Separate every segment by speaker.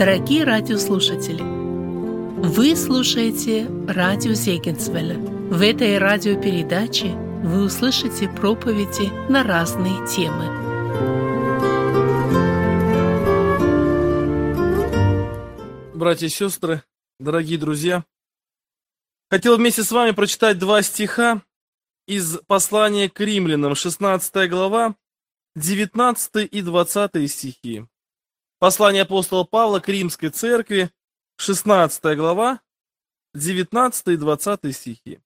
Speaker 1: Дорогие радиослушатели, вы слушаете радио Зегенсвелля. В этой радиопередаче вы услышите проповеди на разные темы.
Speaker 2: Братья и сестры, дорогие друзья, хотел вместе с вами прочитать два стиха из послания к римлянам, 16 глава, 19 и 20 стихи. Послание апостола Павла к римской церкви, 16 глава, 19 и 20 стихи.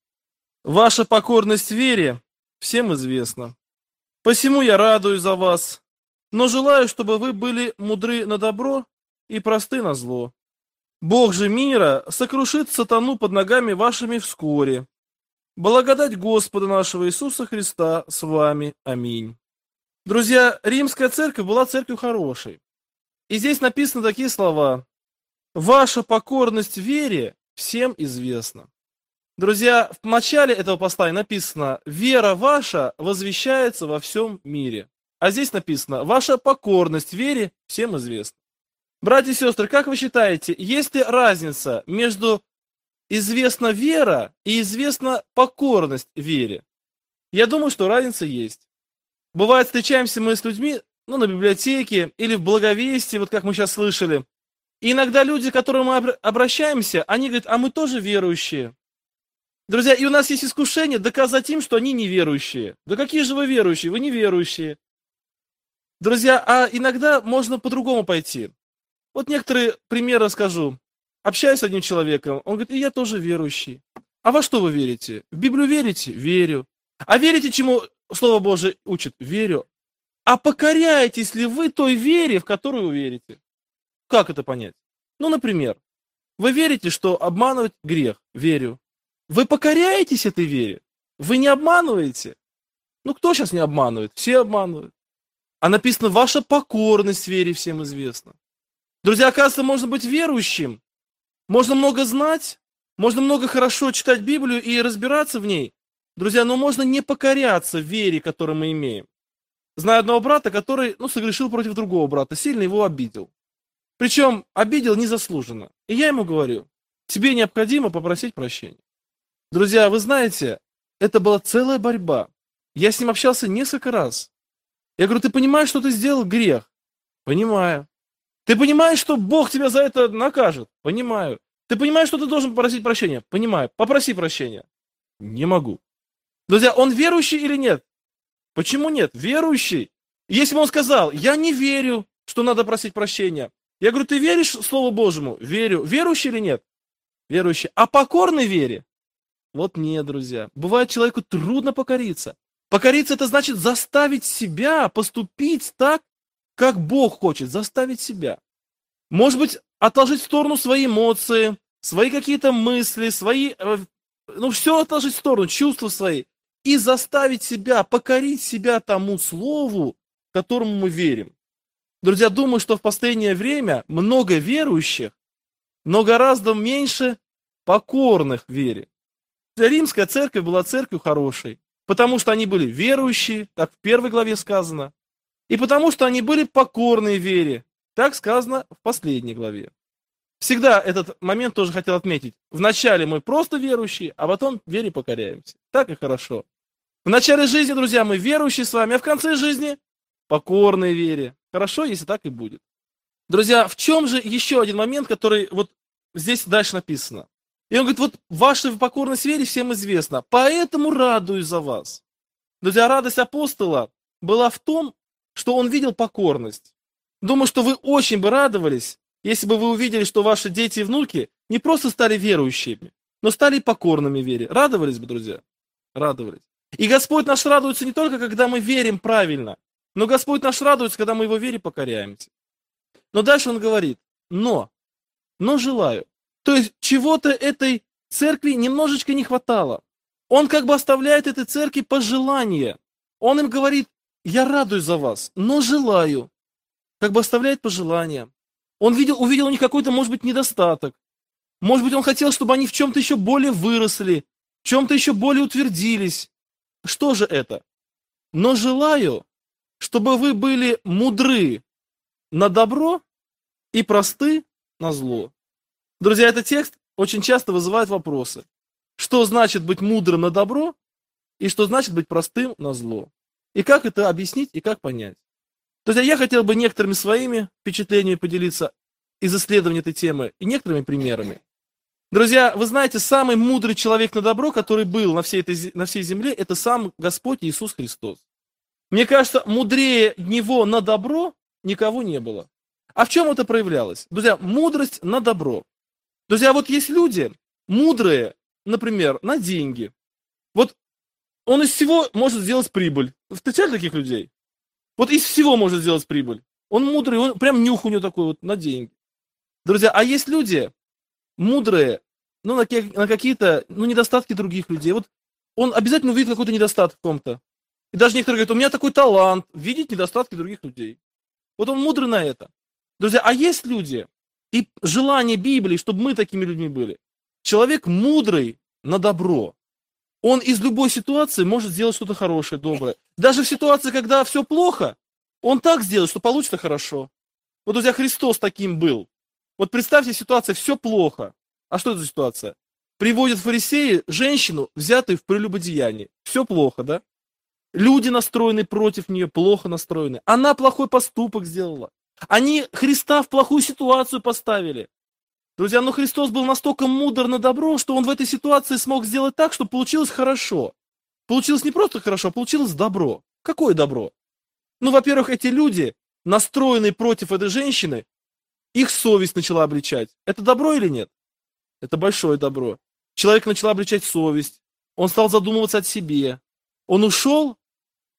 Speaker 2: Ваша покорность вере всем известна. Посему я радуюсь за вас, но желаю, чтобы вы были мудры на добро и просты на зло. Бог же мира сокрушит сатану под ногами вашими вскоре. Благодать Господа нашего Иисуса Христа с вами. Аминь. Друзья, римская церковь была церковью хорошей. И здесь написаны такие слова. Ваша покорность вере всем известна. Друзья, в начале этого поста написано, вера ваша возвещается во всем мире. А здесь написано, ваша покорность вере всем известна. Братья и сестры, как вы считаете, есть ли разница между известна вера и известна покорность вере? Я думаю, что разница есть. Бывает, встречаемся мы с людьми, ну, на библиотеке или в благовестии, вот как мы сейчас слышали. И иногда люди, к которым мы обращаемся, они говорят, а мы тоже верующие. Друзья, и у нас есть искушение доказать им, что они неверующие. Да какие же вы верующие? Вы неверующие. Друзья, а иногда можно по-другому пойти. Вот некоторые примеры расскажу. Общаюсь с одним человеком, он говорит, и я тоже верующий. А во что вы верите? В Библию верите? Верю. А верите, чему Слово Божие учит? Верю. А покоряетесь ли вы той вере, в которую вы верите? Как это понять? Ну, например, вы верите, что обманывать грех? Верю. Вы покоряетесь этой вере? Вы не обманываете? Ну, кто сейчас не обманывает? Все обманывают. А написано, ваша покорность вере всем известна. Друзья, оказывается, можно быть верующим, можно много знать, можно много хорошо читать Библию и разбираться в ней. Друзья, но можно не покоряться вере, которую мы имеем. Знаю одного брата, который, ну, согрешил против другого брата, сильно его обидел. Причем обидел незаслуженно. И я ему говорю, тебе необходимо попросить прощения. Друзья, вы знаете, это была целая борьба. Я с ним общался несколько раз. Я говорю, ты понимаешь, что ты сделал грех? Понимаю. Ты понимаешь, что Бог тебя за это накажет? Понимаю. Ты понимаешь, что ты должен попросить прощения? Понимаю. Попроси прощения. Не могу. Друзья, он верующий или нет? Почему нет? Верующий. Если бы он сказал, я не верю, что надо просить прощения. Я говорю, ты веришь Слову Божьему? Верю. Верующий или нет? Верующий. А покорный вере? Вот нет, друзья. Бывает человеку трудно покориться. Покориться это значит заставить себя поступить так, как Бог хочет, заставить себя. Может быть, отложить в сторону свои эмоции, свои какие-то мысли, свои, э, ну все отложить в сторону, чувства свои и заставить себя, покорить себя тому слову, которому мы верим. Друзья, думаю, что в последнее время много верующих, но гораздо меньше покорных вере. Римская церковь была церковью хорошей, потому что они были верующие, как в первой главе сказано, и потому что они были покорны вере, так сказано в последней главе. Всегда этот момент тоже хотел отметить. Вначале мы просто верующие, а потом вере покоряемся. Так и хорошо. В начале жизни, друзья, мы верующие с вами, а в конце жизни покорные вере. Хорошо, если так и будет. Друзья, в чем же еще один момент, который вот здесь дальше написано? И он говорит, вот ваша покорность вере всем известна, поэтому радуюсь за вас. Друзья, радость апостола была в том, что он видел покорность. Думаю, что вы очень бы радовались, если бы вы увидели, что ваши дети и внуки не просто стали верующими, но стали покорными вере. Радовались бы, друзья? Радовались. И Господь наш радуется не только, когда мы верим правильно, но Господь наш радуется, когда мы Его вере покоряемся. Но дальше Он говорит, но, но желаю. То есть чего-то этой церкви немножечко не хватало. Он как бы оставляет этой церкви пожелание. Он им говорит, я радуюсь за вас, но желаю. Как бы оставляет пожелания. Он видел, увидел у них какой-то, может быть, недостаток. Может быть, он хотел, чтобы они в чем-то еще более выросли, в чем-то еще более утвердились. Что же это? Но желаю, чтобы вы были мудры на добро и просты на зло. Друзья, этот текст очень часто вызывает вопросы. Что значит быть мудрым на добро и что значит быть простым на зло? И как это объяснить и как понять? Друзья, я хотел бы некоторыми своими впечатлениями поделиться из исследования этой темы и некоторыми примерами. Друзья, вы знаете, самый мудрый человек на добро, который был на всей, этой, на всей земле, это сам Господь Иисус Христос. Мне кажется, мудрее Него на добро никого не было. А в чем это проявлялось? Друзья, мудрость на добро. Друзья, вот есть люди, мудрые, например, на деньги. Вот он из всего может сделать прибыль. Встречали таких людей? Вот из всего может сделать прибыль. Он мудрый, он прям нюх у него такой вот на деньги. Друзья, а есть люди мудрые, ну, на, на какие-то, ну, недостатки других людей. Вот он обязательно увидит какой-то недостаток в ком-то. И даже некоторые говорят, у меня такой талант, видеть недостатки других людей. Вот он мудрый на это. Друзья, а есть люди, и желание Библии, чтобы мы такими людьми были. Человек мудрый на добро. Он из любой ситуации может сделать что-то хорошее, доброе. Даже в ситуации, когда все плохо, он так сделает, что получится хорошо. Вот, друзья, Христос таким был. Вот представьте ситуация, все плохо. А что это за ситуация? Приводят фарисеи женщину, взятую в прелюбодеянии. Все плохо, да? Люди настроены против нее, плохо настроены. Она плохой поступок сделала. Они Христа в плохую ситуацию поставили. Друзья, но Христос был настолько мудр на добро, что он в этой ситуации смог сделать так, чтобы получилось хорошо. Получилось не просто хорошо, а получилось добро. Какое добро? Ну, во-первых, эти люди, настроенные против этой женщины, их совесть начала обличать. Это добро или нет? Это большое добро. Человек начал обличать совесть. Он стал задумываться о себе. Он ушел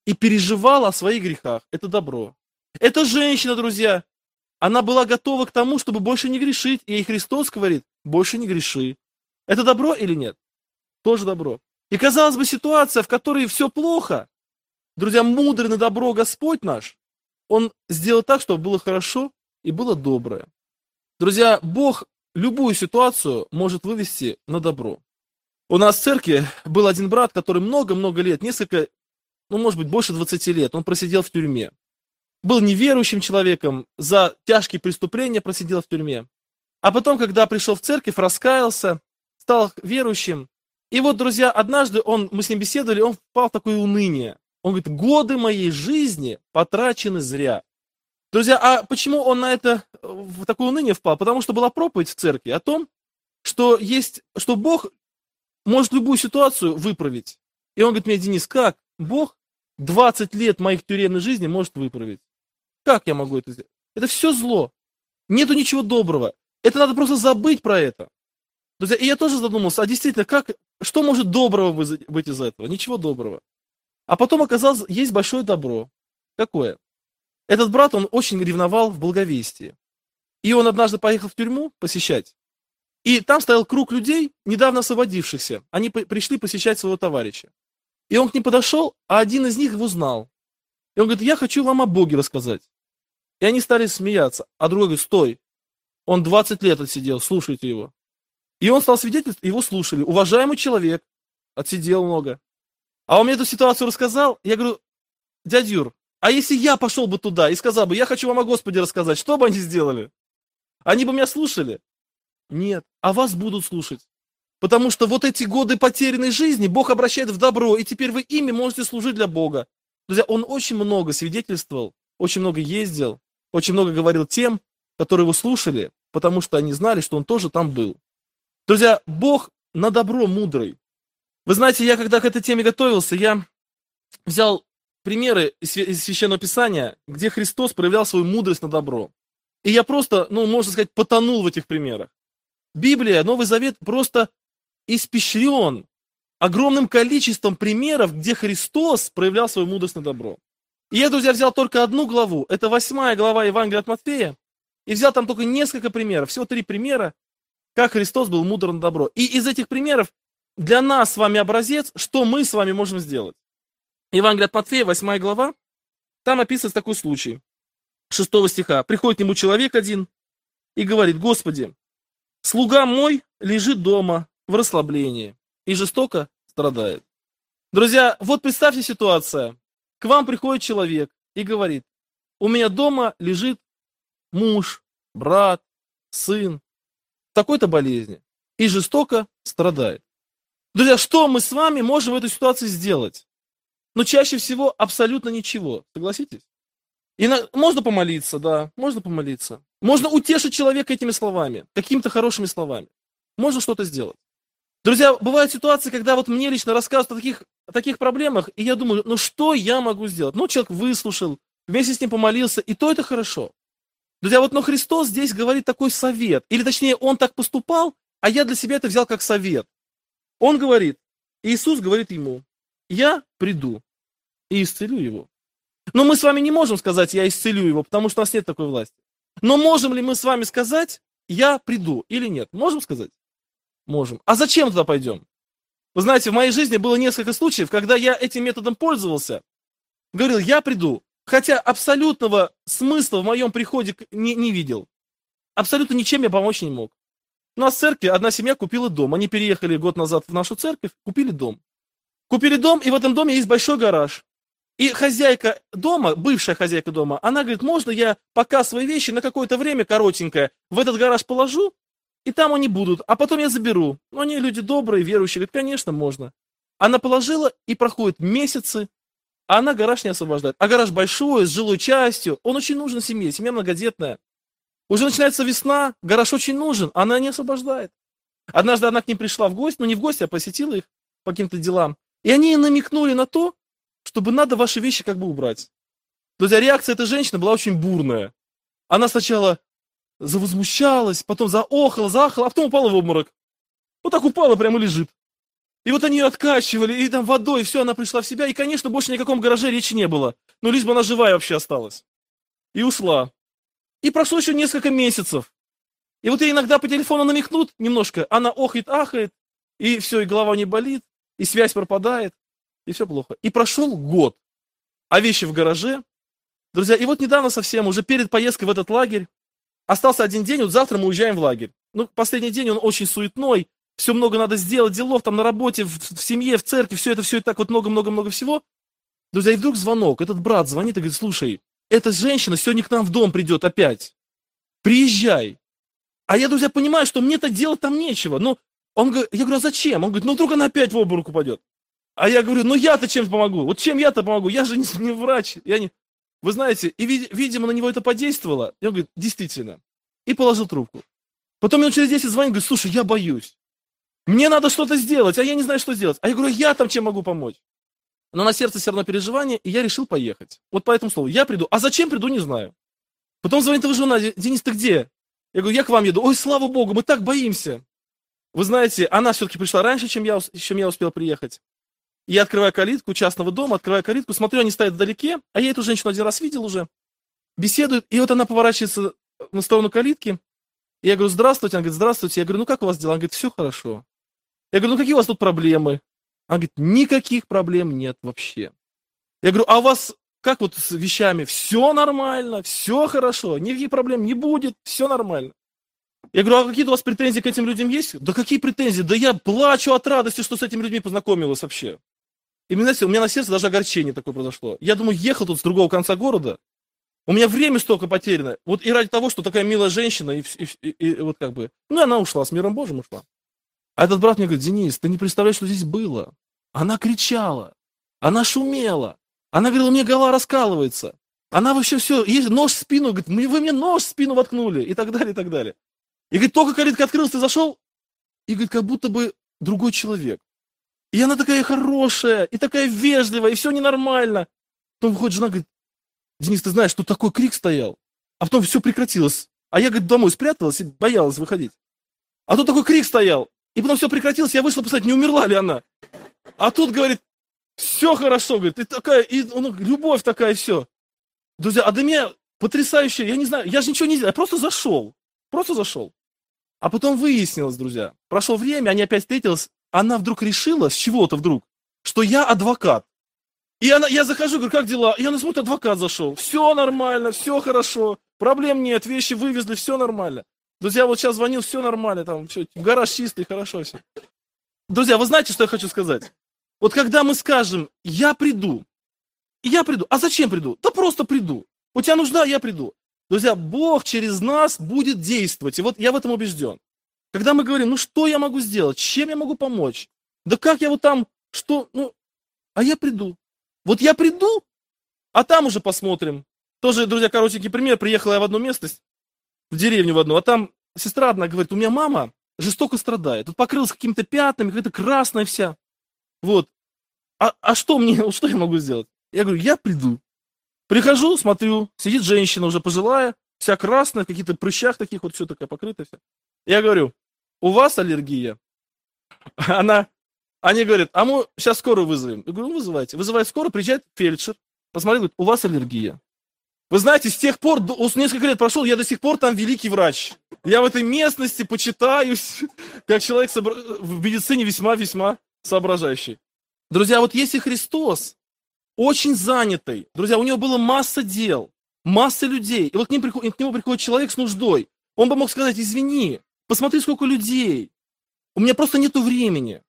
Speaker 2: и переживал о своих грехах. Это добро. Эта женщина, друзья, она была готова к тому, чтобы больше не грешить. И Христос говорит, больше не греши. Это добро или нет? Тоже добро. И казалось бы, ситуация, в которой все плохо, друзья, мудрый на добро Господь наш, Он сделал так, чтобы было хорошо и было доброе. Друзья, Бог любую ситуацию может вывести на добро. У нас в церкви был один брат, который много-много лет, несколько, ну, может быть, больше 20 лет, он просидел в тюрьме был неверующим человеком, за тяжкие преступления просидел в тюрьме. А потом, когда пришел в церковь, раскаялся, стал верующим. И вот, друзья, однажды он, мы с ним беседовали, он впал в такое уныние. Он говорит, годы моей жизни потрачены зря. Друзья, а почему он на это, в такое уныние впал? Потому что была проповедь в церкви о том, что есть, что Бог может любую ситуацию выправить. И он говорит мне, Денис, как Бог 20 лет моих тюремной жизни может выправить? Как я могу это сделать? Это все зло. Нету ничего доброго. Это надо просто забыть про это. Друзья, и я тоже задумался, а действительно, как, что может доброго быть из этого? Ничего доброго. А потом оказалось, есть большое добро. Какое? Этот брат, он очень ревновал в благовестии. И он однажды поехал в тюрьму посещать. И там стоял круг людей, недавно освободившихся. Они пришли посещать своего товарища. И он к ним подошел, а один из них его знал. И он говорит, я хочу вам о Боге рассказать. И они стали смеяться. А другой говорит, стой, он 20 лет отсидел, слушайте его. И он стал свидетельствовать, его слушали. Уважаемый человек, отсидел много. А он мне эту ситуацию рассказал, я говорю, дядя Юр, а если я пошел бы туда и сказал бы, я хочу вам о Господе рассказать, что бы они сделали? Они бы меня слушали? Нет, а вас будут слушать. Потому что вот эти годы потерянной жизни Бог обращает в добро, и теперь вы ими можете служить для Бога. Друзья, он очень много свидетельствовал, очень много ездил, очень много говорил тем, которые его слушали, потому что они знали, что он тоже там был. Друзья, Бог на добро мудрый. Вы знаете, я когда к этой теме готовился, я взял примеры из Священного Писания, где Христос проявлял свою мудрость на добро. И я просто, ну, можно сказать, потонул в этих примерах. Библия, Новый Завет просто испещрен огромным количеством примеров, где Христос проявлял свою мудрость на добро. И я, друзья, взял только одну главу, это восьмая глава Евангелия от Матфея, и взял там только несколько примеров, всего три примера, как Христос был мудр на добро. И из этих примеров для нас с вами образец, что мы с вами можем сделать. Евангелие от Матфея, восьмая глава, там описывается такой случай. Шестого стиха. Приходит к нему человек один и говорит, Господи, слуга мой лежит дома в расслаблении и жестоко страдает. Друзья, вот представьте ситуация. К вам приходит человек и говорит, у меня дома лежит муж, брат, сын такой-то болезни и жестоко страдает. Друзья, что мы с вами можем в этой ситуации сделать? Но чаще всего абсолютно ничего. Согласитесь? И на... можно помолиться, да, можно помолиться. Можно утешить человека этими словами, какими-то хорошими словами. Можно что-то сделать. Друзья, бывают ситуации, когда вот мне лично рассказывают о таких, о таких проблемах, и я думаю, ну что я могу сделать? Ну, человек выслушал, вместе с ним помолился, и то это хорошо. Друзья, вот но Христос здесь говорит такой совет, или точнее, Он так поступал, а я для себя это взял как совет. Он говорит, Иисус говорит ему, я приду и исцелю его. Но мы с вами не можем сказать, я исцелю его, потому что у нас нет такой власти. Но можем ли мы с вами сказать, я приду или нет? Можем сказать? Можем. А зачем туда пойдем? Вы знаете, в моей жизни было несколько случаев, когда я этим методом пользовался. Говорил, я приду, хотя абсолютного смысла в моем приходе не, не видел. Абсолютно ничем я помочь не мог. У нас в церкви одна семья купила дом. Они переехали год назад в нашу церковь, купили дом. Купили дом, и в этом доме есть большой гараж. И хозяйка дома, бывшая хозяйка дома, она говорит, можно я пока свои вещи на какое-то время коротенькое в этот гараж положу, и там они будут, а потом я заберу. Ну, они люди добрые, верующие, говорят, конечно, можно. Она положила, и проходят месяцы, а она гараж не освобождает. А гараж большой, с жилой частью, он очень нужен семье, семья многодетная. Уже начинается весна, гараж очень нужен, она не освобождает. Однажды она к ним пришла в гости, ну не в гости, а посетила их по каким-то делам. И они намекнули на то, чтобы надо ваши вещи как бы убрать. Друзья, реакция этой женщины была очень бурная. Она сначала завозмущалась, потом заохала, заахала, а потом упала в обморок. Вот так упала, прямо лежит. И вот они ее откачивали, и там водой, и все, она пришла в себя. И, конечно, больше ни о каком гараже речи не было. Но лишь бы она живая вообще осталась. И ушла. И прошло еще несколько месяцев. И вот ей иногда по телефону намекнут немножко, она охает, ахает, и все, и голова не болит, и связь пропадает, и все плохо. И прошел год, а вещи в гараже. Друзья, и вот недавно совсем, уже перед поездкой в этот лагерь, остался один день, вот завтра мы уезжаем в лагерь. Ну, последний день он очень суетной, все много надо сделать, делов там на работе, в, в семье, в церкви, все это, все это так вот много-много-много всего. Друзья, и вдруг звонок, этот брат звонит и говорит, слушай, эта женщина сегодня к нам в дом придет опять. Приезжай. А я, друзья, понимаю, что мне-то делать там нечего. Ну, он говорит, я говорю, а зачем? Он говорит, ну вдруг она опять в обморок упадет. А я говорю, ну я-то чем помогу? Вот чем я-то помогу? Я же не, не врач. Я не... Вы знаете, и, видимо, на него это подействовало. И он говорит, действительно. И положил трубку. Потом он через 10 звонит, говорит, слушай, я боюсь. Мне надо что-то сделать, а я не знаю, что сделать. А я говорю, я там чем могу помочь? Но на сердце все равно переживание, и я решил поехать. Вот по этому слову. Я приду. А зачем приду, не знаю. Потом звонит его жена, Денис, ты где? Я говорю, я к вам еду. Ой, слава богу, мы так боимся. Вы знаете, она все-таки пришла раньше, чем я, чем я успел приехать. Я открываю калитку частного дома, открываю калитку, смотрю, они стоят вдалеке, а я эту женщину один раз видел уже. Беседуют, и вот она поворачивается на сторону калитки. И я говорю, здравствуйте. Она говорит, здравствуйте. Я говорю, ну как у вас дела? Она говорит, все хорошо. Я говорю, ну какие у вас тут проблемы? Она говорит, никаких проблем нет вообще. Я говорю, а у вас как вот с вещами? Все нормально, все хорошо, никаких проблем не будет, все нормально. Я говорю, а какие у вас претензии к этим людям есть? Да какие претензии? Да я плачу от радости, что с этими людьми познакомилась вообще. И, знаете, у меня на сердце даже огорчение такое произошло. Я думаю, ехал тут с другого конца города, у меня время столько потеряно. Вот и ради того, что такая милая женщина, и, и, и, и вот как бы, ну, она ушла, с миром Божьим ушла. А этот брат мне говорит, Денис, ты не представляешь, что здесь было. Она кричала, она шумела, она говорила, мне голова раскалывается. Она вообще все, есть нож в спину, говорит, вы мне нож в спину воткнули, и так далее, и так далее. И говорит, только калитка открылась, ты зашел, и говорит, как будто бы другой человек. И она такая хорошая, и такая вежливая, и все ненормально. Потом выходит жена, говорит, Денис, ты знаешь, тут такой крик стоял, а потом все прекратилось. А я, говорит, домой спряталась и боялась выходить. А тут такой крик стоял, и потом все прекратилось, я вышла посмотреть, не умерла ли она. А тут, говорит, все хорошо, говорит, и такая, и, ну, любовь такая, все. Друзья, а для меня потрясающе, я не знаю, я же ничего не сделал, я просто зашел, просто зашел. А потом выяснилось, друзья, прошло время, они опять встретились, она вдруг решила, с чего-то вдруг, что я адвокат. И она, я захожу, говорю, как дела? И она смотрит, адвокат зашел. Все нормально, все хорошо, проблем нет, вещи вывезли, все нормально. Друзья, вот сейчас звонил, все нормально, там, все, гараж чистый, хорошо все. Друзья, вы знаете, что я хочу сказать? Вот когда мы скажем, я приду, я приду, а зачем приду? Да просто приду. У тебя нужда, я приду. Друзья, Бог через нас будет действовать. И вот я в этом убежден. Когда мы говорим, ну что я могу сделать, чем я могу помочь? Да как я вот там, что, ну, а я приду. Вот я приду, а там уже посмотрим. Тоже, друзья, коротенький пример. Приехала я в одну местность, в деревню в одну, а там сестра одна говорит, у меня мама жестоко страдает. Тут покрылась какими-то пятнами, какая-то красная вся. Вот. А, а что мне, что я могу сделать? Я говорю, я приду. Прихожу, смотрю, сидит женщина уже пожилая, вся красная, в каких-то прыщах таких, вот все такая покрытая вся. Я говорю, у вас аллергия? Она, они говорят, а мы сейчас скорую вызовем. Я говорю, ну вызывайте. Вызывает скорую, приезжает фельдшер, посмотрит, говорит, у вас аллергия. Вы знаете, с тех пор, несколько лет прошел, я до сих пор там великий врач. Я в этой местности почитаюсь, как человек в медицине весьма-весьма соображающий. Друзья, вот если Христос очень занятый, друзья, у него было масса дел, масса людей, и вот к, ним, к нему приходит человек с нуждой, он бы мог сказать, извини, посмотри, сколько людей, у меня просто нету времени,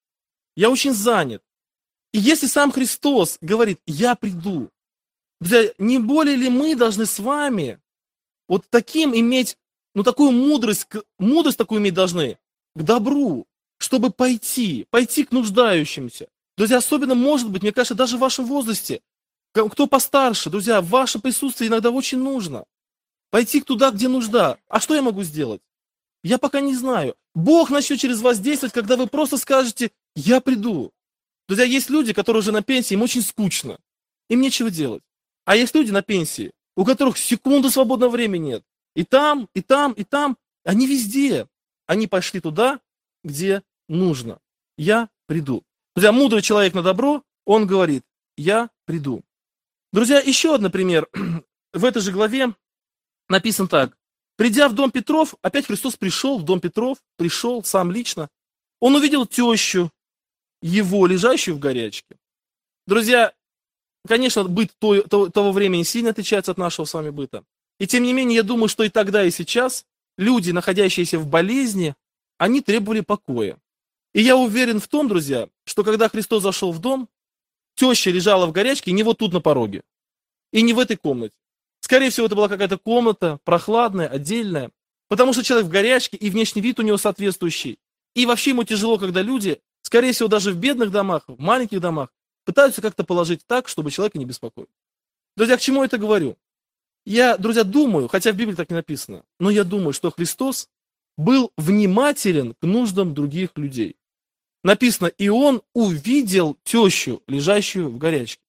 Speaker 2: я очень занят. И если сам Христос говорит, я приду, друзья, не более ли мы должны с вами вот таким иметь, ну такую мудрость, мудрость такую иметь должны, к добру, чтобы пойти, пойти к нуждающимся, Друзья, особенно, может быть, мне кажется, даже в вашем возрасте, кто постарше, друзья, ваше присутствие иногда очень нужно. Пойти туда, где нужда. А что я могу сделать? Я пока не знаю. Бог начнет через вас действовать, когда вы просто скажете, я приду. Друзья, есть люди, которые уже на пенсии, им очень скучно. Им нечего делать. А есть люди на пенсии, у которых секунды свободного времени нет. И там, и там, и там. Они везде. Они пошли туда, где нужно. Я приду. Друзья, мудрый человек на добро, он говорит, я приду. Друзья, еще один пример. В этой же главе написан так. Придя в дом Петров, опять Христос пришел в дом Петров, пришел сам лично. Он увидел тещу, его, лежащую в горячке. Друзья, конечно, быт того, того времени сильно отличается от нашего с вами быта. И тем не менее, я думаю, что и тогда, и сейчас люди, находящиеся в болезни, они требовали покоя. И я уверен в том, друзья, что когда Христос зашел в дом, теща лежала в горячке не вот тут на пороге. И не в этой комнате. Скорее всего, это была какая-то комната, прохладная, отдельная. Потому что человек в горячке, и внешний вид у него соответствующий. И вообще ему тяжело, когда люди, скорее всего, даже в бедных домах, в маленьких домах, пытаются как-то положить так, чтобы человека не беспокоить. Друзья, к чему я это говорю? Я, друзья, думаю, хотя в Библии так не написано, но я думаю, что Христос был внимателен к нуждам других людей написано, и он увидел тещу, лежащую в горячке.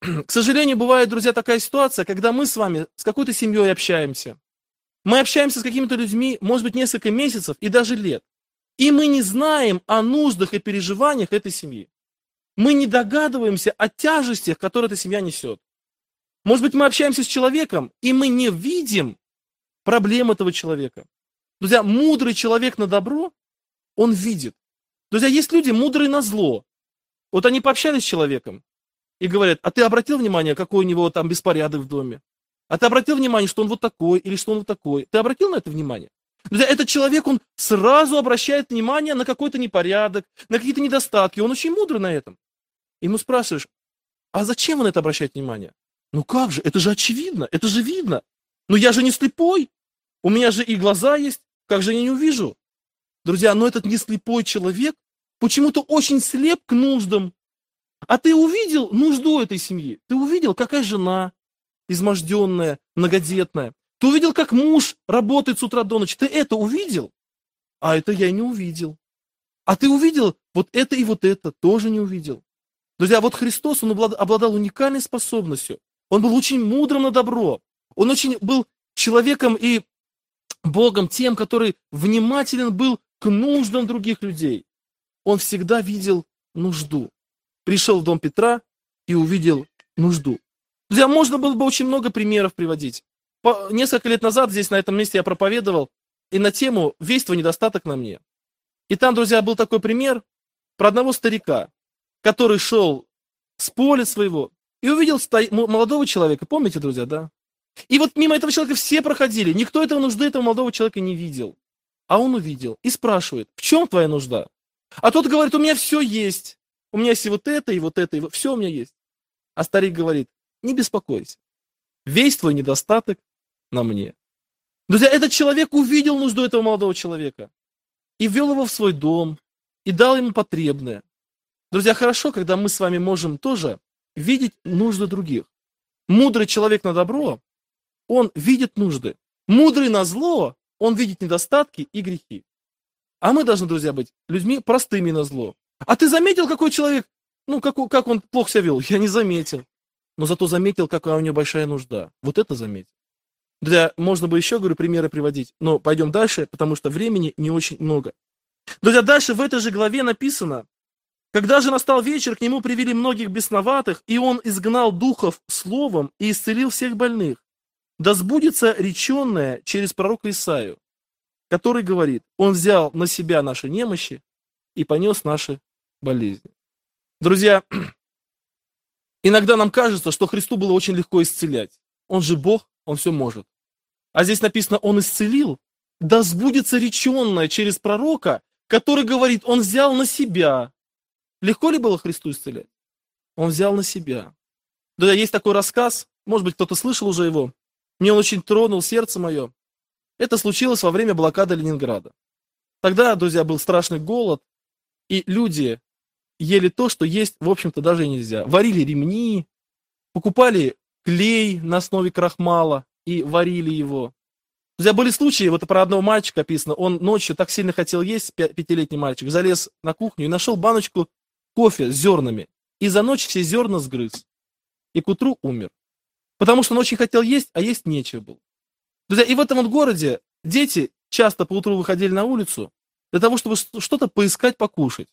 Speaker 2: К сожалению, бывает, друзья, такая ситуация, когда мы с вами с какой-то семьей общаемся. Мы общаемся с какими-то людьми, может быть, несколько месяцев и даже лет. И мы не знаем о нуждах и переживаниях этой семьи. Мы не догадываемся о тяжестях, которые эта семья несет. Может быть, мы общаемся с человеком, и мы не видим проблем этого человека. Друзья, мудрый человек на добро, он видит. Друзья, есть люди мудрые на зло. Вот они пообщались с человеком и говорят, а ты обратил внимание, какой у него там беспорядок в доме? А ты обратил внимание, что он вот такой или что он вот такой? Ты обратил на это внимание? Друзья, этот человек, он сразу обращает внимание на какой-то непорядок, на какие-то недостатки. Он очень мудрый на этом. Ему спрашиваешь, а зачем он это обращает внимание? Ну как же, это же очевидно, это же видно. Но я же не слепой, у меня же и глаза есть, как же я не увижу? Друзья, но этот не слепой человек почему-то очень слеп к нуждам. А ты увидел нужду этой семьи? Ты увидел, какая жена изможденная, многодетная? Ты увидел, как муж работает с утра до ночи? Ты это увидел? А это я не увидел. А ты увидел вот это и вот это? Тоже не увидел. Друзья, вот Христос, он обладал уникальной способностью. Он был очень мудрым на добро. Он очень был человеком и Богом тем, который внимателен был к нуждам других людей. Он всегда видел нужду. Пришел в дом Петра и увидел нужду. Друзья, можно было бы очень много примеров приводить. По, несколько лет назад здесь, на этом месте, я проповедовал и на тему «Весть недостаток на мне». И там, друзья, был такой пример про одного старика, который шел с поля своего и увидел молодого человека. Помните, друзья, да? И вот мимо этого человека все проходили. Никто этого нужды этого молодого человека не видел. А он увидел и спрашивает, в чем твоя нужда? А тот говорит, у меня все есть. У меня есть и вот это, и вот это, и вот, все у меня есть. А старик говорит, не беспокойся. Весь твой недостаток на мне. Друзья, этот человек увидел нужду этого молодого человека и ввел его в свой дом, и дал ему потребное. Друзья, хорошо, когда мы с вами можем тоже видеть нужды других. Мудрый человек на добро, он видит нужды. Мудрый на зло, он видит недостатки и грехи. А мы должны, друзья, быть людьми простыми на зло. А ты заметил, какой человек, ну, как, как он плохо себя вел? Я не заметил. Но зато заметил, какая у него большая нужда. Вот это заметил. Друзья, можно бы еще, говорю, примеры приводить, но пойдем дальше, потому что времени не очень много. Друзья, дальше в этой же главе написано, когда же настал вечер, к нему привели многих бесноватых, и он изгнал духов словом и исцелил всех больных. Да сбудется реченное через пророка Исаию, который говорит, он взял на себя наши немощи и понес наши болезни. Друзья, иногда нам кажется, что Христу было очень легко исцелять. Он же Бог, он все может. А здесь написано, он исцелил. Да сбудется реченное через пророка, который говорит, он взял на себя. Легко ли было Христу исцелять? Он взял на себя. Да, есть такой рассказ, может быть, кто-то слышал уже его. Мне он очень тронул сердце мое. Это случилось во время блокады Ленинграда. Тогда, друзья, был страшный голод, и люди ели то, что есть, в общем-то, даже и нельзя. Варили ремни, покупали клей на основе крахмала и варили его. Друзья, были случаи, вот про одного мальчика описано, он ночью так сильно хотел есть, пятилетний мальчик, залез на кухню и нашел баночку кофе с зернами. И за ночь все зерна сгрыз. И к утру умер. Потому что он очень хотел есть, а есть нечего было. Друзья, и в этом вот городе дети часто по утру выходили на улицу для того, чтобы что-то поискать, покушать.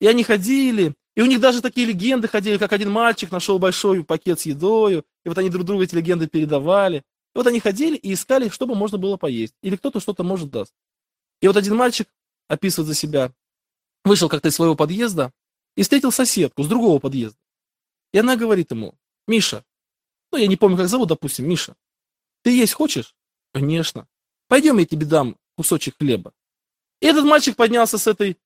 Speaker 2: И они ходили, и у них даже такие легенды ходили, как один мальчик нашел большой пакет с едой, и вот они друг другу эти легенды передавали. И вот они ходили и искали, чтобы можно было поесть. Или кто-то что-то может даст. И вот один мальчик описывает за себя. Вышел как-то из своего подъезда и встретил соседку с другого подъезда. И она говорит ему, Миша, ну я не помню, как зовут, допустим, Миша, ты есть хочешь? Конечно. Пойдем, я тебе дам кусочек хлеба. И этот мальчик поднялся с этой,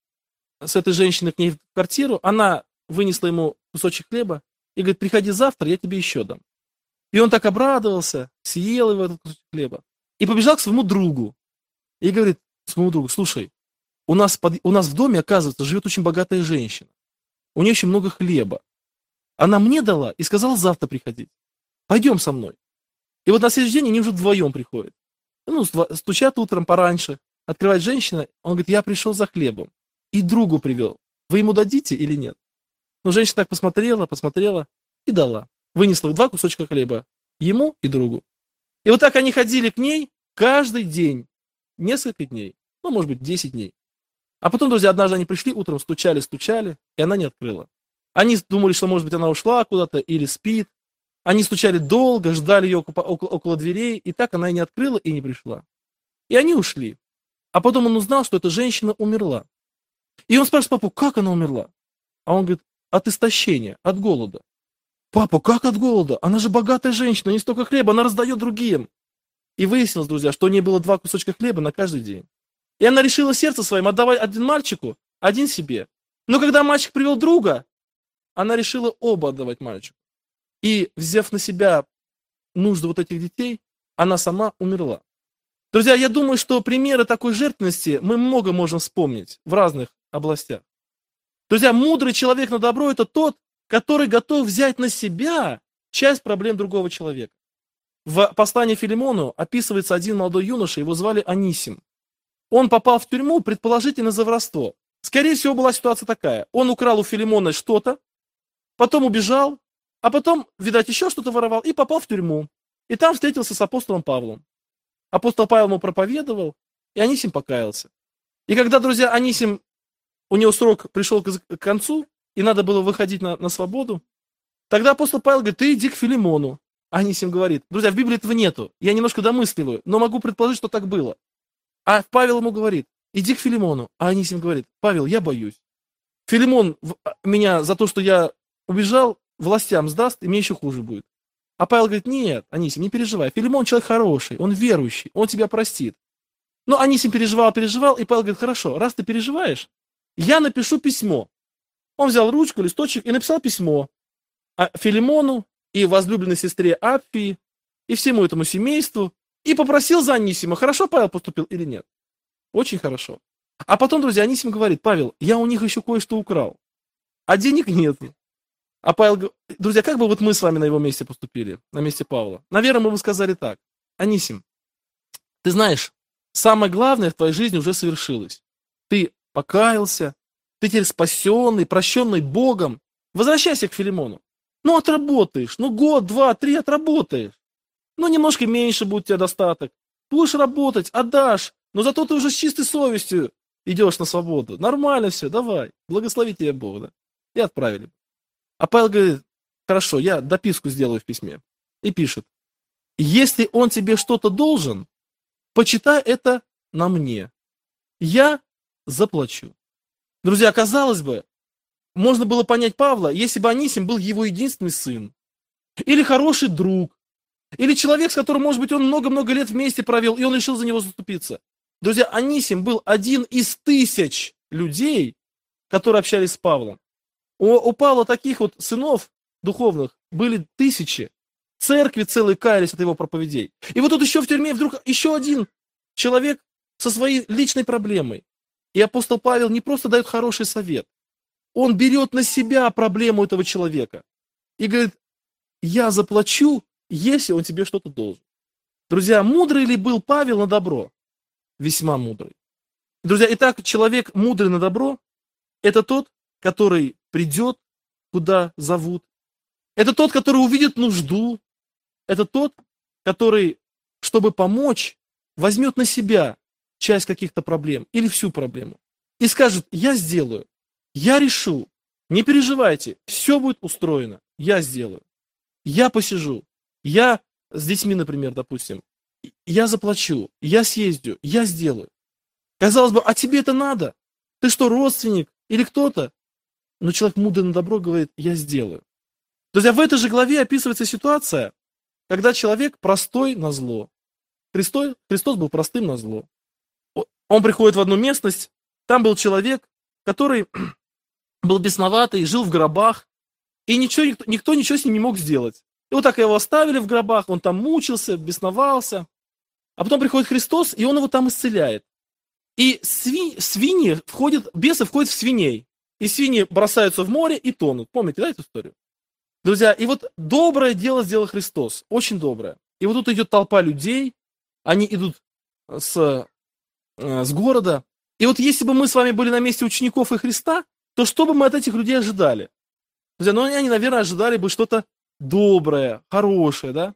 Speaker 2: с этой женщиной к ней в квартиру, она вынесла ему кусочек хлеба и говорит, приходи завтра, я тебе еще дам. И он так обрадовался, съел его этот кусок хлеба. И побежал к своему другу. И говорит своему другу, слушай, у нас, под, у нас в доме, оказывается, живет очень богатая женщина. У нее очень много хлеба. Она мне дала и сказала завтра приходить. Пойдем со мной. И вот на следующий день они уже вдвоем приходят. Ну, стучат утром пораньше, открывает женщина, он говорит, я пришел за хлебом. И другу привел. Вы ему дадите или нет? Но женщина так посмотрела, посмотрела и дала вынесла два кусочка хлеба ему и другу. И вот так они ходили к ней каждый день, несколько дней, ну, может быть, 10 дней. А потом, друзья, однажды они пришли, утром стучали, стучали, и она не открыла. Они думали, что, может быть, она ушла куда-то или спит. Они стучали долго, ждали ее около, около дверей, и так она и не открыла, и не пришла. И они ушли. А потом он узнал, что эта женщина умерла. И он спрашивает папу, как она умерла? А он говорит, от истощения, от голода. Папа, как от голода? Она же богатая женщина, не столько хлеба, она раздает другим. И выяснилось, друзья, что у нее было два кусочка хлеба на каждый день. И она решила сердце своим отдавать один мальчику, один себе. Но когда мальчик привел друга, она решила оба отдавать мальчику. И, взяв на себя нужды вот этих детей, она сама умерла. Друзья, я думаю, что примеры такой жертвенности мы много можем вспомнить в разных областях. Друзья, мудрый человек на добро – это тот, который готов взять на себя часть проблем другого человека. В послании Филимону описывается один молодой юноша, его звали Анисим. Он попал в тюрьму, предположительно, за воровство. Скорее всего, была ситуация такая. Он украл у Филимона что-то, потом убежал, а потом, видать, еще что-то воровал и попал в тюрьму. И там встретился с апостолом Павлом. Апостол Павел ему проповедовал, и Анисим покаялся. И когда, друзья, Анисим, у него срок пришел к концу, и надо было выходить на, на свободу. Тогда апостол Павел говорит, ты иди к Филимону. Анисим говорит, друзья, в Библии этого нету. Я немножко домысливаю, но могу предположить, что так было. А Павел ему говорит, иди к Филимону. А Анисим говорит, Павел, я боюсь. Филимон а, меня за то, что я убежал, властям сдаст, и мне еще хуже будет. А Павел говорит, нет, Анисим, не переживай. Филимон человек хороший, он верующий, он тебя простит. Но Анисим переживал, переживал, и Павел говорит, хорошо, раз ты переживаешь, я напишу письмо он взял ручку, листочек и написал письмо Филимону и возлюбленной сестре Апфии и всему этому семейству, и попросил за Анисима, хорошо Павел поступил или нет. Очень хорошо. А потом, друзья, Анисим говорит, Павел, я у них еще кое-что украл, а денег нет. А Павел друзья, как бы вот мы с вами на его месте поступили, на месте Павла? Наверное, мы бы сказали так. Анисим, ты знаешь, самое главное в твоей жизни уже совершилось. Ты покаялся, ты теперь спасенный, прощенный Богом. Возвращайся к Филимону. Ну, отработаешь. Ну, год, два, три отработаешь. Ну, немножко меньше будет у тебя достаток. Будешь работать, отдашь. Но зато ты уже с чистой совестью идешь на свободу. Нормально все, давай. Благослови тебя Бог, да. И отправили. А Павел говорит, хорошо, я дописку сделаю в письме. И пишет, если он тебе что-то должен, почитай это на мне. Я заплачу. Друзья, казалось бы, можно было понять Павла, если бы Анисим был его единственный сын, или хороший друг, или человек, с которым, может быть, он много-много лет вместе провел, и он решил за него заступиться. Друзья, Анисим был один из тысяч людей, которые общались с Павлом. У, у Павла таких вот сынов духовных были тысячи. Церкви целые каялись от его проповедей. И вот тут еще в тюрьме вдруг еще один человек со своей личной проблемой. И апостол Павел не просто дает хороший совет, он берет на себя проблему этого человека и говорит, я заплачу, если он тебе что-то должен. Друзья, мудрый ли был Павел на добро? Весьма мудрый. Друзья, итак, человек мудрый на добро – это тот, который придет, куда зовут. Это тот, который увидит нужду. Это тот, который, чтобы помочь, возьмет на себя часть каких-то проблем или всю проблему. И скажет, я сделаю, я решу, не переживайте, все будет устроено, я сделаю. Я посижу, я с детьми, например, допустим, я заплачу, я съездю, я сделаю. Казалось бы, а тебе это надо? Ты что, родственник или кто-то? Но человек мудрый на добро говорит, я сделаю. Друзья, в этой же главе описывается ситуация, когда человек простой на зло. Христос, Христос был простым на зло. Он приходит в одну местность, там был человек, который был бесноватый, жил в гробах, и ничего, никто, никто ничего с ним не мог сделать. И вот так его оставили в гробах, он там мучился, бесновался. А потом приходит Христос, и он его там исцеляет. И сви, свиньи входят, бесы входят в свиней. И свиньи бросаются в море и тонут. Помните, да, эту историю? Друзья, и вот доброе дело сделал Христос, очень доброе. И вот тут идет толпа людей, они идут с Э, с города. И вот если бы мы с вами были на месте учеников и Христа, то что бы мы от этих людей ожидали? Друзья, ну они, наверное, ожидали бы что-то доброе, хорошее, да?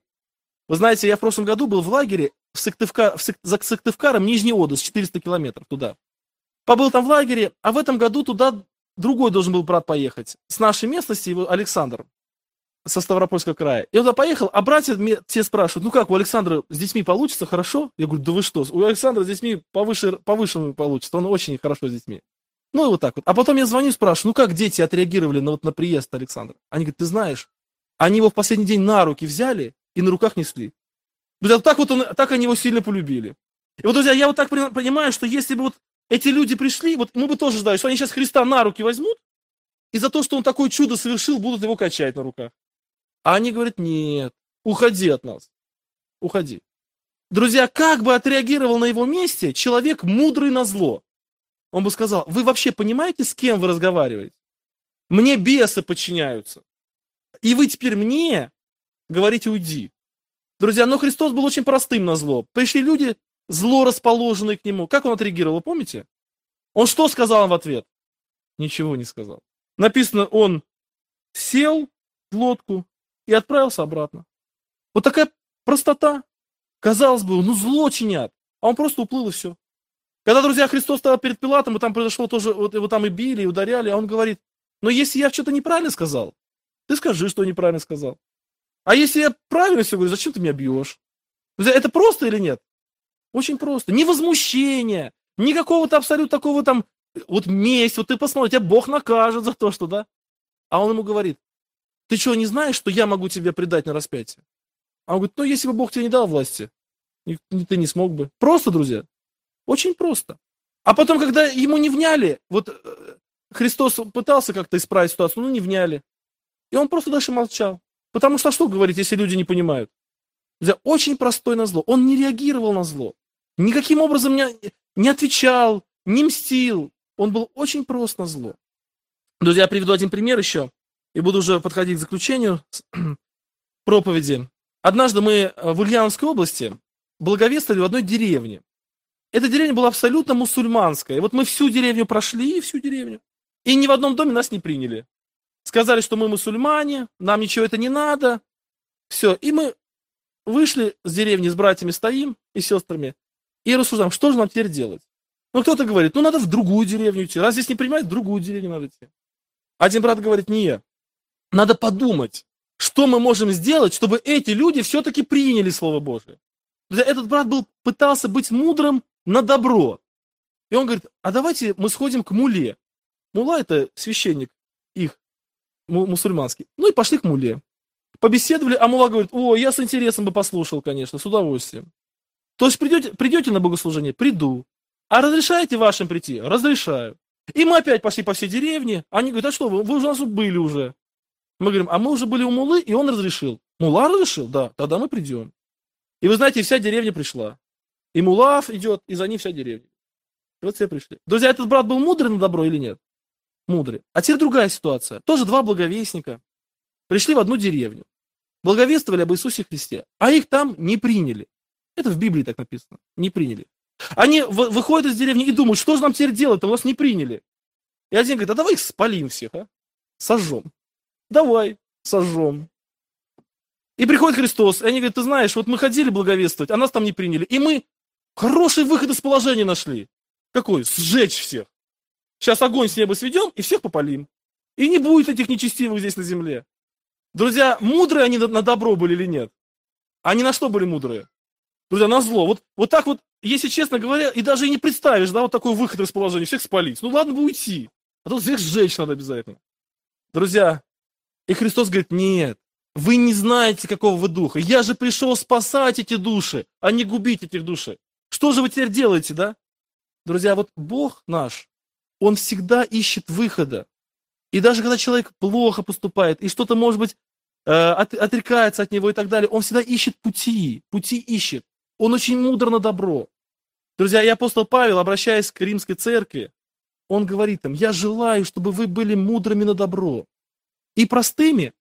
Speaker 2: Вы знаете, я в прошлом году был в лагере в Сыктывкар, в Сык, за Сыктывкаром, Нижний Одес, 400 километров туда. Побыл там в лагере, а в этом году туда другой должен был брат поехать. С нашей местности, его Александр со Ставропольского края. И он туда поехал, а братья мне все спрашивают, ну как, у Александра с детьми получится хорошо? Я говорю, да вы что, у Александра с детьми повыше, повыше получится, он очень хорошо с детьми. Ну и вот так вот. А потом я звоню и спрашиваю, ну как дети отреагировали на, вот, на приезд Александра? Они говорят, ты знаешь, они его в последний день на руки взяли и на руках несли. Друзья, так вот он, так они его сильно полюбили. И вот, друзья, я вот так понимаю, что если бы вот эти люди пришли, вот мы бы тоже ждали, что они сейчас Христа на руки возьмут, и за то, что он такое чудо совершил, будут его качать на руках. А они говорят, нет, уходи от нас, уходи. Друзья, как бы отреагировал на его месте человек мудрый на зло? Он бы сказал, вы вообще понимаете, с кем вы разговариваете? Мне бесы подчиняются. И вы теперь мне говорите, уйди. Друзья, но Христос был очень простым на зло. Пришли люди, зло расположенные к нему. Как он отреагировал, помните? Он что сказал им в ответ? Ничего не сказал. Написано, он сел в лодку, и отправился обратно. Вот такая простота. Казалось бы, ну зло чинят, а он просто уплыл и все. Когда, друзья, Христос стоял перед Пилатом, и там произошло тоже, вот его там и били, и ударяли, а он говорит, но если я что-то неправильно сказал, ты скажи, что неправильно сказал. А если я правильно все говорю, зачем ты меня бьешь? Это просто или нет? Очень просто. Ни возмущения, ни какого-то абсолютно такого там, вот месть, вот ты посмотри, тебя Бог накажет за то, что, да? А он ему говорит, ты что, не знаешь, что я могу тебя предать на распятие? А он говорит, ну, если бы Бог тебе не дал власти, ты не смог бы. Просто, друзья. Очень просто. А потом, когда ему не вняли, вот э, Христос пытался как-то исправить ситуацию, ну, не вняли. И он просто дальше молчал. Потому что а что говорить, если люди не понимают? Друзья, очень простой на зло. Он не реагировал на зло. Никаким образом не, не отвечал, не мстил. Он был очень прост на зло. Друзья, я приведу один пример еще, и буду уже подходить к заключению проповеди. Однажды мы э, в Ульяновской области благовествовали в одной деревне. Эта деревня была абсолютно мусульманская. Вот мы всю деревню прошли, всю деревню. И ни в одном доме нас не приняли. Сказали, что мы мусульмане, нам ничего это не надо. Все. И мы вышли с деревни, с братьями стоим и сестрами. И рассуждаем, что же нам теперь делать? Ну, кто-то говорит, ну, надо в другую деревню идти. Раз здесь не принимают, в другую деревню надо идти. Один брат говорит, не, надо подумать, что мы можем сделать, чтобы эти люди все-таки приняли Слово Божие. Этот брат был, пытался быть мудрым на добро. И он говорит, а давайте мы сходим к муле. Мула это священник их, мусульманский. Ну и пошли к муле. Побеседовали, а мула говорит, о, я с интересом бы послушал, конечно, с удовольствием. То есть придете, придете на богослужение? Приду. А разрешаете вашим прийти? Разрешаю. И мы опять пошли по всей деревне. Они говорят, а что, вы, вы у нас были уже. Мы говорим, а мы уже были у Мулы, и он разрешил. Мула разрешил? Да, тогда мы придем. И вы знаете, вся деревня пришла. И Мулав идет, и за ним вся деревня. И вот все пришли. Друзья, этот брат был мудрый на добро или нет? Мудрый. А теперь другая ситуация. Тоже два благовестника пришли в одну деревню. Благовествовали об Иисусе Христе. А их там не приняли. Это в Библии так написано. Не приняли. Они выходят из деревни и думают, что же нам теперь делать-то, нас не приняли. И один говорит, а давай их спалим всех, а? Сожжем. Давай, сожжем. И приходит Христос, и они говорят, ты знаешь, вот мы ходили благовествовать, а нас там не приняли. И мы хороший выход из положения нашли. Какой? Сжечь всех. Сейчас огонь с неба сведем и всех попалим. И не будет этих нечестивых здесь на земле. Друзья, мудрые они на добро были или нет? Они на что были мудрые? Друзья, на зло. Вот, вот так вот, если честно говоря, и даже и не представишь, да, вот такой выход из положения, всех спалить. Ну ладно бы уйти, а то всех сжечь надо обязательно. Друзья, и Христос говорит, нет, вы не знаете, какого вы духа. Я же пришел спасать эти души, а не губить этих души. Что же вы теперь делаете, да? Друзья, вот Бог наш, Он всегда ищет выхода. И даже когда человек плохо поступает, и что-то, может быть, э, отрекается от него и так далее, он всегда ищет пути, пути ищет. Он очень мудр на добро. Друзья, и апостол Павел, обращаясь к римской церкви, он говорит им, я желаю, чтобы вы были мудрыми на добро и простыми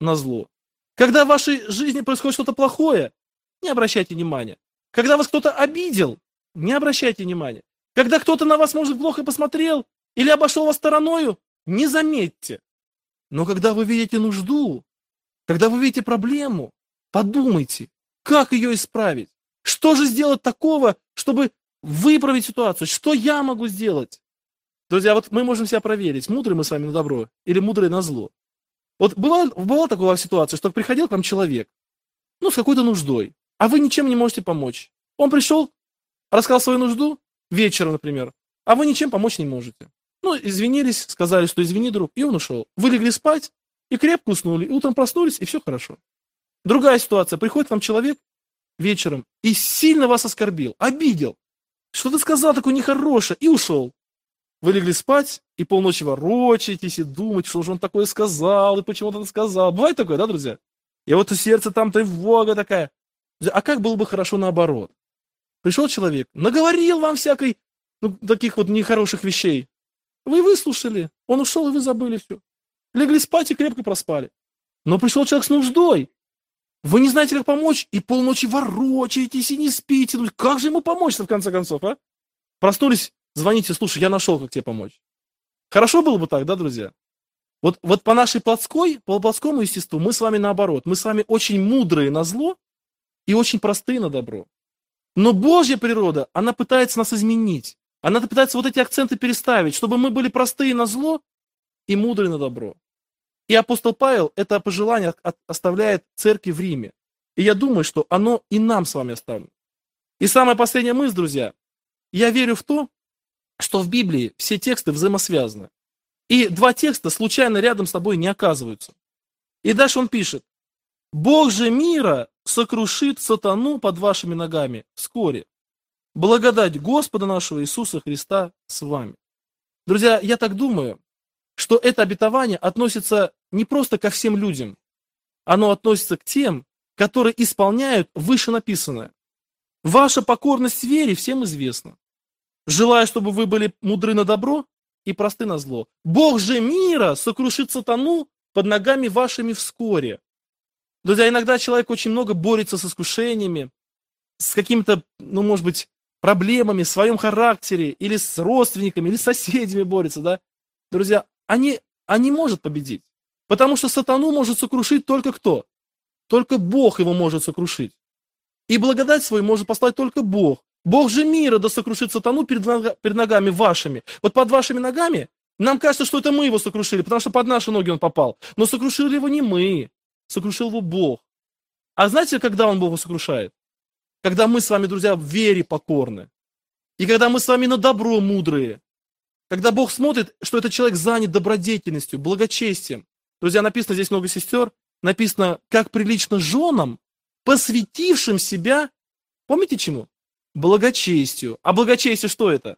Speaker 2: на зло. Когда в вашей жизни происходит что-то плохое, не обращайте внимания. Когда вас кто-то обидел, не обращайте внимания. Когда кто-то на вас, может, плохо посмотрел или обошел вас стороною, не заметьте. Но когда вы видите нужду, когда вы видите проблему, подумайте, как ее исправить. Что же сделать такого, чтобы выправить ситуацию? Что я могу сделать? Друзья, вот мы можем себя проверить, мудрые мы с вами на добро или мудрые на зло. Вот бывала, бывала такая ситуация, что приходил к вам человек, ну, с какой-то нуждой, а вы ничем не можете помочь. Он пришел, рассказал свою нужду, вечером, например, а вы ничем помочь не можете. Ну, извинились, сказали, что извини, друг, и он ушел. Вы легли спать и крепко уснули, и утром проснулись, и все хорошо. Другая ситуация. Приходит вам человек вечером и сильно вас оскорбил, обидел. Что ты сказал такое нехорошее, и ушел. Вы легли спать и полночи ворочаетесь и думаете, что же он такое сказал, и почему он сказал. Бывает такое, да, друзья? И вот у сердца там тревога такая. А как было бы хорошо наоборот? Пришел человек, наговорил вам всякой, ну, таких вот нехороших вещей. Вы выслушали, он ушел, и вы забыли все. Легли спать и крепко проспали. Но пришел человек с нуждой. Вы не знаете, как помочь, и полночи ворочаетесь и не спите. Ну, как же ему помочь-то, в конце концов, а? Проснулись, звоните, слушай, я нашел, как тебе помочь. Хорошо было бы так, да, друзья? Вот, вот по нашей плотской, по плотскому естеству мы с вами наоборот. Мы с вами очень мудрые на зло и очень простые на добро. Но Божья природа, она пытается нас изменить. Она пытается вот эти акценты переставить, чтобы мы были простые на зло и мудрые на добро. И апостол Павел это пожелание оставляет церкви в Риме. И я думаю, что оно и нам с вами оставлено. И самая последняя мысль, друзья. Я верю в то, что в Библии все тексты взаимосвязаны. И два текста случайно рядом с тобой не оказываются. И дальше он пишет. Бог же мира сокрушит сатану под вашими ногами вскоре. Благодать Господа нашего Иисуса Христа с вами. Друзья, я так думаю, что это обетование относится не просто ко всем людям, оно относится к тем, которые исполняют вышенаписанное. Ваша покорность вере всем известна. Желаю, чтобы вы были мудры на добро и просты на зло. Бог же мира сокрушит сатану под ногами вашими вскоре. Друзья, иногда человек очень много борется с искушениями, с какими-то, ну, может быть, проблемами в своем характере, или с родственниками, или с соседями борется, да. Друзья, они, они может победить. Потому что сатану может сокрушить только кто? Только Бог его может сокрушить. И благодать свою может послать только Бог. Бог же мира да сокрушит сатану перед, перед ногами вашими. Вот под вашими ногами нам кажется, что это мы его сокрушили, потому что под наши ноги он попал. Но сокрушили его не мы, сокрушил его Бог. А знаете, когда он Бога сокрушает? Когда мы с вами, друзья, в вере покорны. И когда мы с вами на добро мудрые. Когда Бог смотрит, что этот человек занят добродетельностью, благочестием. Друзья, написано здесь много сестер, написано, как прилично женам, посвятившим себя, помните чему? Благочестию. А благочестие что это?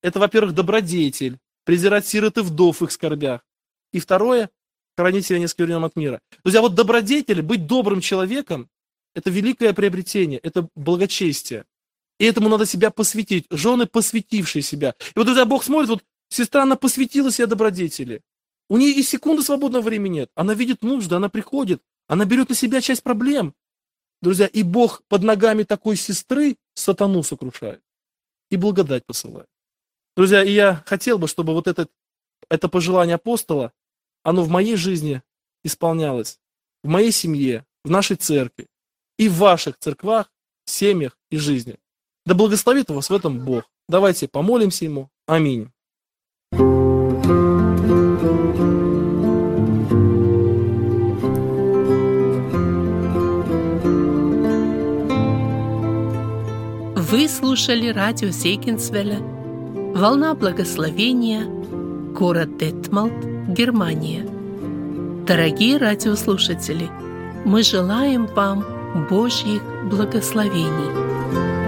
Speaker 2: Это, во-первых, добродетель, презирать сирот и вдов в их скорбях. И второе, хранить себя несколько от мира. Друзья, вот добродетель, быть добрым человеком, это великое приобретение, это благочестие. И этому надо себя посвятить. Жены, посвятившие себя. И вот, друзья, Бог смотрит, вот сестра, она посвятила себя добродетели. У нее и секунды свободного времени нет. Она видит нужды, она приходит, она берет на себя часть проблем. Друзья, и Бог под ногами такой сестры сатану сокрушает. И благодать посылает. Друзья, и я хотел бы, чтобы вот это, это пожелание апостола, оно в моей жизни исполнялось, в моей семье, в нашей церкви и в ваших церквах, семьях и жизни. Да благословит вас в этом Бог. Давайте помолимся Ему. Аминь.
Speaker 1: Вы слушали радио Зейкинсвелля «Волна благословения», город Детмалт, Германия. Дорогие радиослушатели, мы желаем вам Божьих благословений.